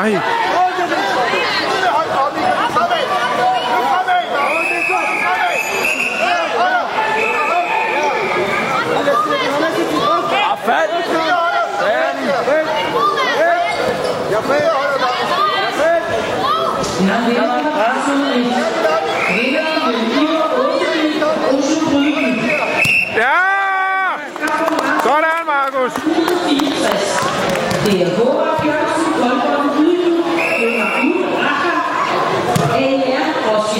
Ej. Ah, ja! Sådan, Markus! Det er hårdt. was